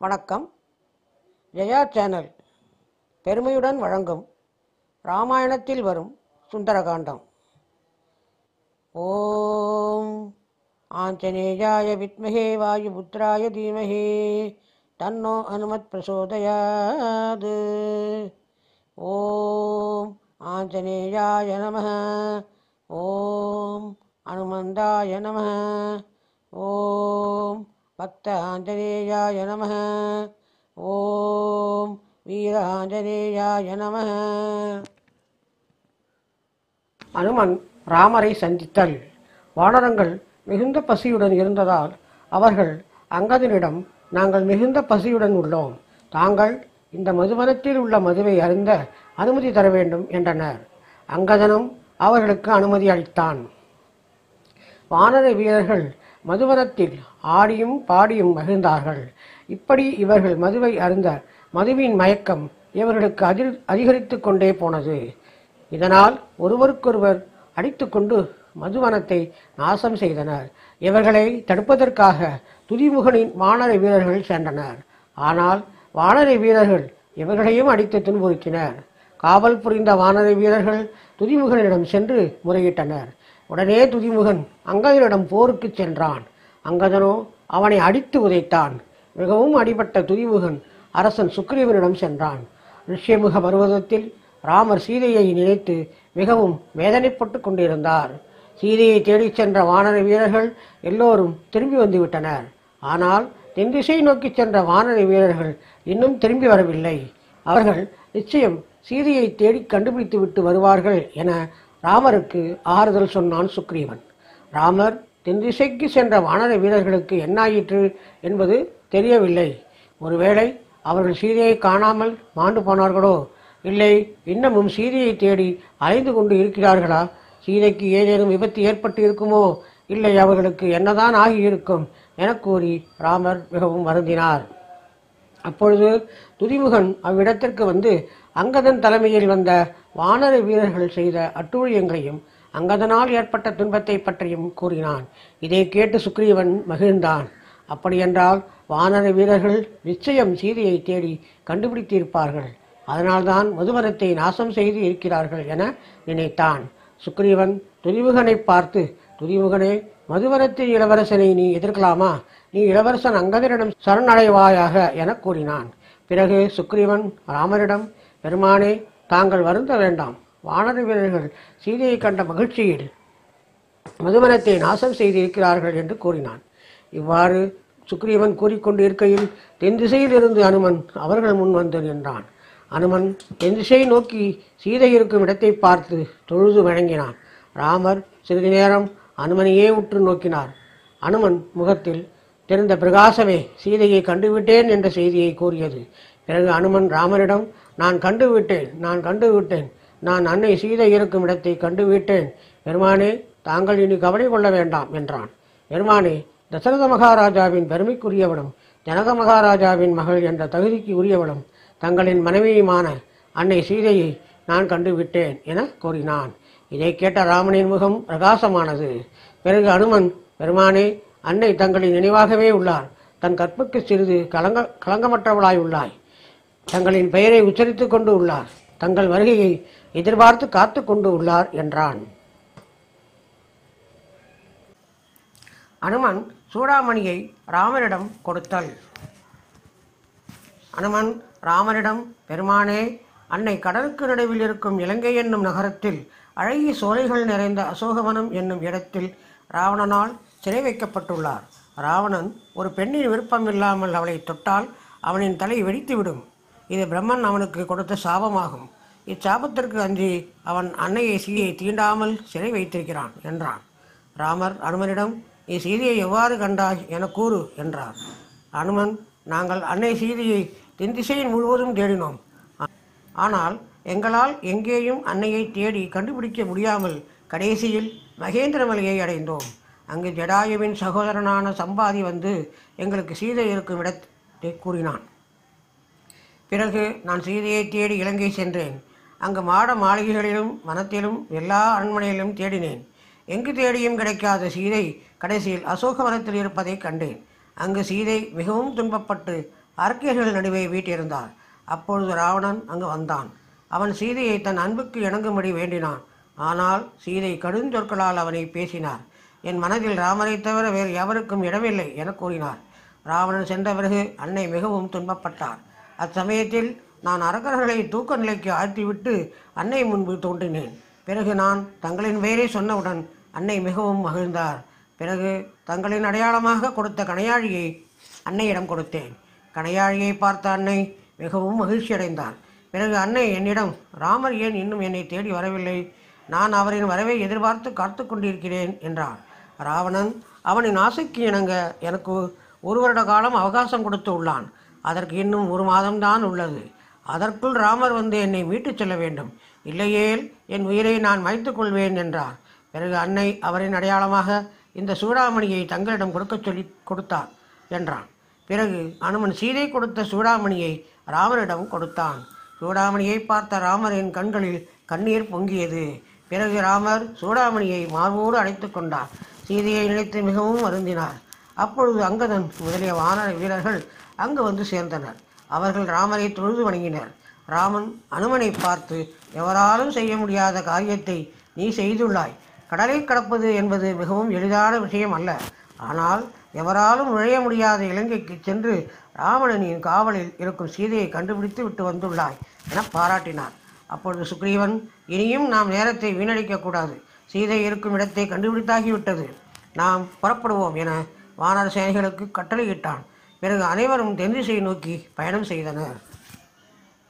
வணக்கம். ஜெயா சேனல் பெருமையுடன் வழங்கும் ராமாயணத்தில் வரும் சுந்தரகாண்டம். ஓம் ஆஞ்சநேயாய வித்மகே வாயுபுத்திராய தீமகே தன்னோ அனுமத் பிரசோதயாது. ஓம் ஆஞ்சநேயாய நம. ஓம் அனுமந்தாய நம. ஓம் பக்த ஆஞ்சநேயாய நமः ஓம் வீர ஆஞ்சநேயாய நமः அனுமன் ராமரை சந்தித்தல். வானரங்கள் மிகுந்த பசியுடன் இருந்ததால் அவர்கள் அங்கதனிடம் நாங்கள் மிகுந்த பசியுடன் உள்ளோம். தாங்கள் இந்த மதுவனத்தில் உள்ள மதுவை அருந்த அனுமதி தர வேண்டும் என்றனர். அங்கதனும் அவர்களுக்கு அனுமதி அளித்தான். வானர வீரர்கள் மதுவனத்தில் ஆடியும் பாடியும் மகிழ்ந்தார்கள். இப்படி இவர்கள் மதுவை அறிந்த மதுவின் மயக்கம் இவர்களுக்கு அதிர் அதிகரித்து கொண்டே போனது. இதனால் ஒருவருக்கொருவர் அடித்துக்கொண்டு மதுவனத்தை நாசம் செய்தனர். இவர்களை தடுப்பதற்காக துதிமுகனின் வானரை வீரர்கள் சென்றனர் ஆனால் வானரை வீரர்கள் இவர்களையும் அடித்து துன்புறுத்தினர் காவல் புரிந்த வானரை வீரர்கள் துதிமுகனிடம் சென்று முறையிட்டனர். உடனே துதிமுகன் அங்கதனிடம் போருக்கு சென்றான். அங்கதனோ அவனை அடித்து உதைத்தான். மிகவும் அடிபட்ட துதிமுகன் அரசன் சுக்ரீவனிடம் சென்றான். ரிஷ்யமுக பர்வதத்தில் ராமர் சீதையை நினைத்து மிகவும் வேதனைப்பட்டு கொண்டிருந்தார். சீதையை தேடிச் சென்ற வானர வீரர்கள் எல்லோரும் திரும்பி வந்துவிட்டனர். ஆனால் தென் திசை நோக்கிச் சென்ற வானர வீரர்கள் இன்னும் திரும்பி வரவில்லை. அவர்கள் நிச்சயம் சீதையை தேடி கண்டுபிடித்து விட்டு வருவார்கள் என ராமருக்கு ஆறுதல் சொன்னான் சுக்ரீவன். ராமர் தென் திசைக்கு சென்ற வானர வீரர்களுக்கு என்னாயிற்று என்பது தெரியவில்லை. ஒருவேளை அவர்கள் சீதையை காணாமல் மாண்டு போனார்களோ? இல்லை இன்னமும் சீதையை தேடி அலைந்து கொண்டு இருக்கிறார்களா? சீதைக்கு ஏதேனும் விபத்து ஏற்பட்டு இருக்குமோ? இல்லை அவர்களுக்கு என்னதான் ஆகியிருக்கும்? என கூறி ராமர் மிகவும் வருந்தினார். அப்பொழுது துதிமுகன் அவ்விடத்திற்கு வந்து அங்கதன் தலைமையில் வந்த வானர வீரர்கள் செய்த அட்டூழியங்களையும் அங்கதனால் ஏற்பட்ட துன்பத்தை பற்றியும் கூறினான். இதை கேட்டு சுக்ரீவன் மகிழ்ந்தான். அப்படியென்றால் வானர வீரர்கள் நிச்சயம் சீதையை தேடி கண்டுபிடித்திருப்பார்கள். அதனால்தான் மதுவனத்தை நாசம் செய்து இருக்கிறார்கள் என நினைத்தான். சுக்ரீவன் துரிமுகனை பார்த்து துதிமுகனே மதுவனத்தின் இளவரசனை நீ எதிர்க்கலாமா? நீ இளவரசன் அங்கதரிடம் சரணடைவாயாக என கூறினான். பிறகு சுக்ரீவன் ராமரிடம் பெருமானே தாங்கள் வருந்த வேண்டாம். வானர வீரர்கள் சீதையை கண்ட மகிழ்ச்சியில் மதுவனத்தை நாசம் செய்திருக்கிறார்கள் என்று கூறினான். இவ்வாறு சுக்ரீவன் கூறிக்கொண்டு இருக்கையில் தென் திசையில் இருந்து அனுமன் அவர்கள் முன் வந்து நின்றான். அனுமன் தென் திசையை நோக்கி சீதை இருக்கும் இடத்தை பார்த்து தொழுது வழங்கினான் ராமர் சிறிது நேரம் அனுமனையே உற்று நோக்கினார். அனுமன் முகத்தில் தெரிந்த பிரகாசமே சீதையை கண்டுவிட்டேன் என்ற செய்தியை கூறியது. பிறகு அனுமன் ராமனிடம் நான் கண்டுவிட்டேன் நான் கண்டுவிட்டேன். நான் அன்னை சீதை இருக்கும் இடத்தை கண்டுவிட்டேன். பெருமானே தாங்கள் இனி கவலை கொள்ள வேண்டாம் என்றான். பெருமானே தசரத மகாராஜாவின் பெருமைக்குரியவளும் ஜனக மகாராஜாவின் மகள் என்ற தகுதிக்கு உரியவளும் தங்களின் மனைவியுமான அன்னை சீதையை நான் கண்டுவிட்டேன் என கூறினான். இதை கேட்ட ராமனின் முகம் பிரகாசமானது. பிறகு அனுமன் பெருமானே அன்னை தங்களின் நினைவாகவே உள்ளார். தன் கற்புக்கு சிறிது கலங்க கலங்கமற்றவளாய் உள்ளாய். தங்களின் பெயரை உச்சரித்துக் கொண்டு உள்ளார். தங்கள் வருகையை எதிர்பார்த்து காத்து கொண்டு உள்ளார் என்றான். அனுமன் சூடாமணியை ராமனிடம் கொடுத்தல். அனுமன் ராமனிடம் பெருமானே அன்னை கடலுக்கு நடுவில் இருக்கும் இலங்கை என்னும் நகரத்தில் அழகிய சோலைகள் நிறைந்த அசோகவனம் என்னும் இடத்தில் ராவணனால் சிறை வைக்கப்பட்டுள்ளார். ராவணன் ஒரு பெண்ணின் விருப்பம் இல்லாமல் அவளை தொட்டால் அவனின் தலை வெடித்துவிடும். இது பிரம்மன் அவனுக்கு கொடுத்த சாபமாகும். இச்சாபத்திற்கு அஞ்சி அவன் அன்னையை சீதையை தீண்டாமல் சிறை வைத்திருக்கிறான் என்றான். ராமர் அனுமனிடம் நீ சீதையை எவ்வாறு கண்டாய் என கூறு என்றார். அனுமன் நாங்கள் அன்னை சீதையை தென் திசையின் முழுவதும் தேடினோம். ஆனால் எங்களால் எங்கேயும் அன்னையை தேடி கண்டுபிடிக்க முடியாமல் கடைசியில் மகேந்திரமலையை அடைந்தோம். அங்கு ஜடாயுவின் சகோதரனான சம்பாதி வந்து எங்களுக்கு சீதை இருக்கும் இடத்தை கூறினான். பிறகு நான் சீதையை தேடி இலங்கை சென்றேன். அங்கு மாட மாளிகைகளிலும் வனத்திலும் எல்லா அரண்மனையிலும் தேடினேன். எங்கு தேடியும் கிடைக்காத சீதை கடைசியில் அசோக வனத்தில் இருப்பதை கண்டேன். அங்கு சீதை மிகவும் துன்பப்பட்டு அரக்கியர்கள் நடுவே வீட்டிருந்தார். அப்பொழுது ராவணன் அங்கு வந்தான். அவன் சீதையை தன் அன்புக்கு இணங்கும்படி வேண்டினான். ஆனால் சீதை கடுஞ்சொற்களால் அவனை பேசினார். என் மனதில் ராமரை தவிர வேறு எவருக்கும் இடமில்லை என கூறினார். ராவணன் சென்ற பிறகு அன்னை மிகவும் துன்பப்பட்டார். அச்சமயத்தில் நான் அரக்கர்களை தூக்க நிலைக்கு ஆழ்த்திவிட்டு அன்னை முன்பு தோன்றினேன். பிறகு நான் தங்களின் பெயரை சொன்னவுடன் அன்னை மிகவும் மகிழ்ந்தார். பிறகு தங்களின் அடையாளமாக கொடுத்த கணையாழியை அன்னையிடம் கொடுத்தேன். கணையாழியை பார்த்த அன்னை மிகவும் மகிழ்ச்சியடைந்தார் பிறகு அன்னை என்னிடம் ராமர் ஏன் இன்னும் என்னை தேடி வரவில்லை? நான் அவரின் வரவை எதிர்பார்த்து காத்து கொண்டிருக்கிறேன் என்றார் ராவணன் அவனின் ஆசைக்கு இணங்க எனக்கு ஒரு வருட காலம் அவகாசம் கொடுத்து உள்ளான். அதற்கு இன்னும் ஒரு மாதம்தான் உள்ளது. அதற்குள் ராமர் வந்து என்னை மீட்டுச் செல்ல வேண்டும். இல்லையேல் என் உயிரை நான் வைத்துக் கொள்வேன் என்றார். பிறகு அன்னை அவரின் அடையாளமாக இந்த சூடாமணியை தங்களிடம் கொடுக்கச் சொல்லி கொடுத்தார் என்றான். பிறகு அனுமன் சீதை கொடுத்த சூடாமணியை ராமரிடம் கொடுத்தான். சூடாமணியை பார்த்த ராமரின் கண்களில் கண்ணீர் பொங்கியது. பிறகு ராமர் சூடாமணியை மார்போடு அழைத்து கொண்டார். சீதையை நினைத்து மிகவும் வருந்தினார். அப்பொழுது அங்கதன் முதலிய வான வீரர்கள் அங்கு வந்து சேர்ந்தனர். அவர்கள் ராமரை தொழுது வணங்கினர். ராமன் அனுமனை பார்த்து எவராலும் செய்ய முடியாத காரியத்தை நீ செய்துள்ளாய். கடலை கடப்பது என்பது மிகவும் எளிதான விஷயம் அல்ல. ஆனால் எவராலும் நுழைய முடியாத இலங்கைக்கு சென்று ராவணனின் காவலில் இருக்கும் சீதையை கண்டுபிடித்து விட்டு வந்துள்ளாய் என பாராட்டினார். அப்பொழுது சுக்ரீவன் இனியும் நாம் நேரத்தை வீணடிக்கக்கூடாது சீதை இருக்கும் இடத்தை கண்டுபிடித்தாகிவிட்டது. நாம் புறப்படுவோம் என வானர சேனைகளுக்கு கட்டளையிட்டான். பிறகு அனைவரும் தென் திசையை நோக்கி பயணம் செய்தனர்.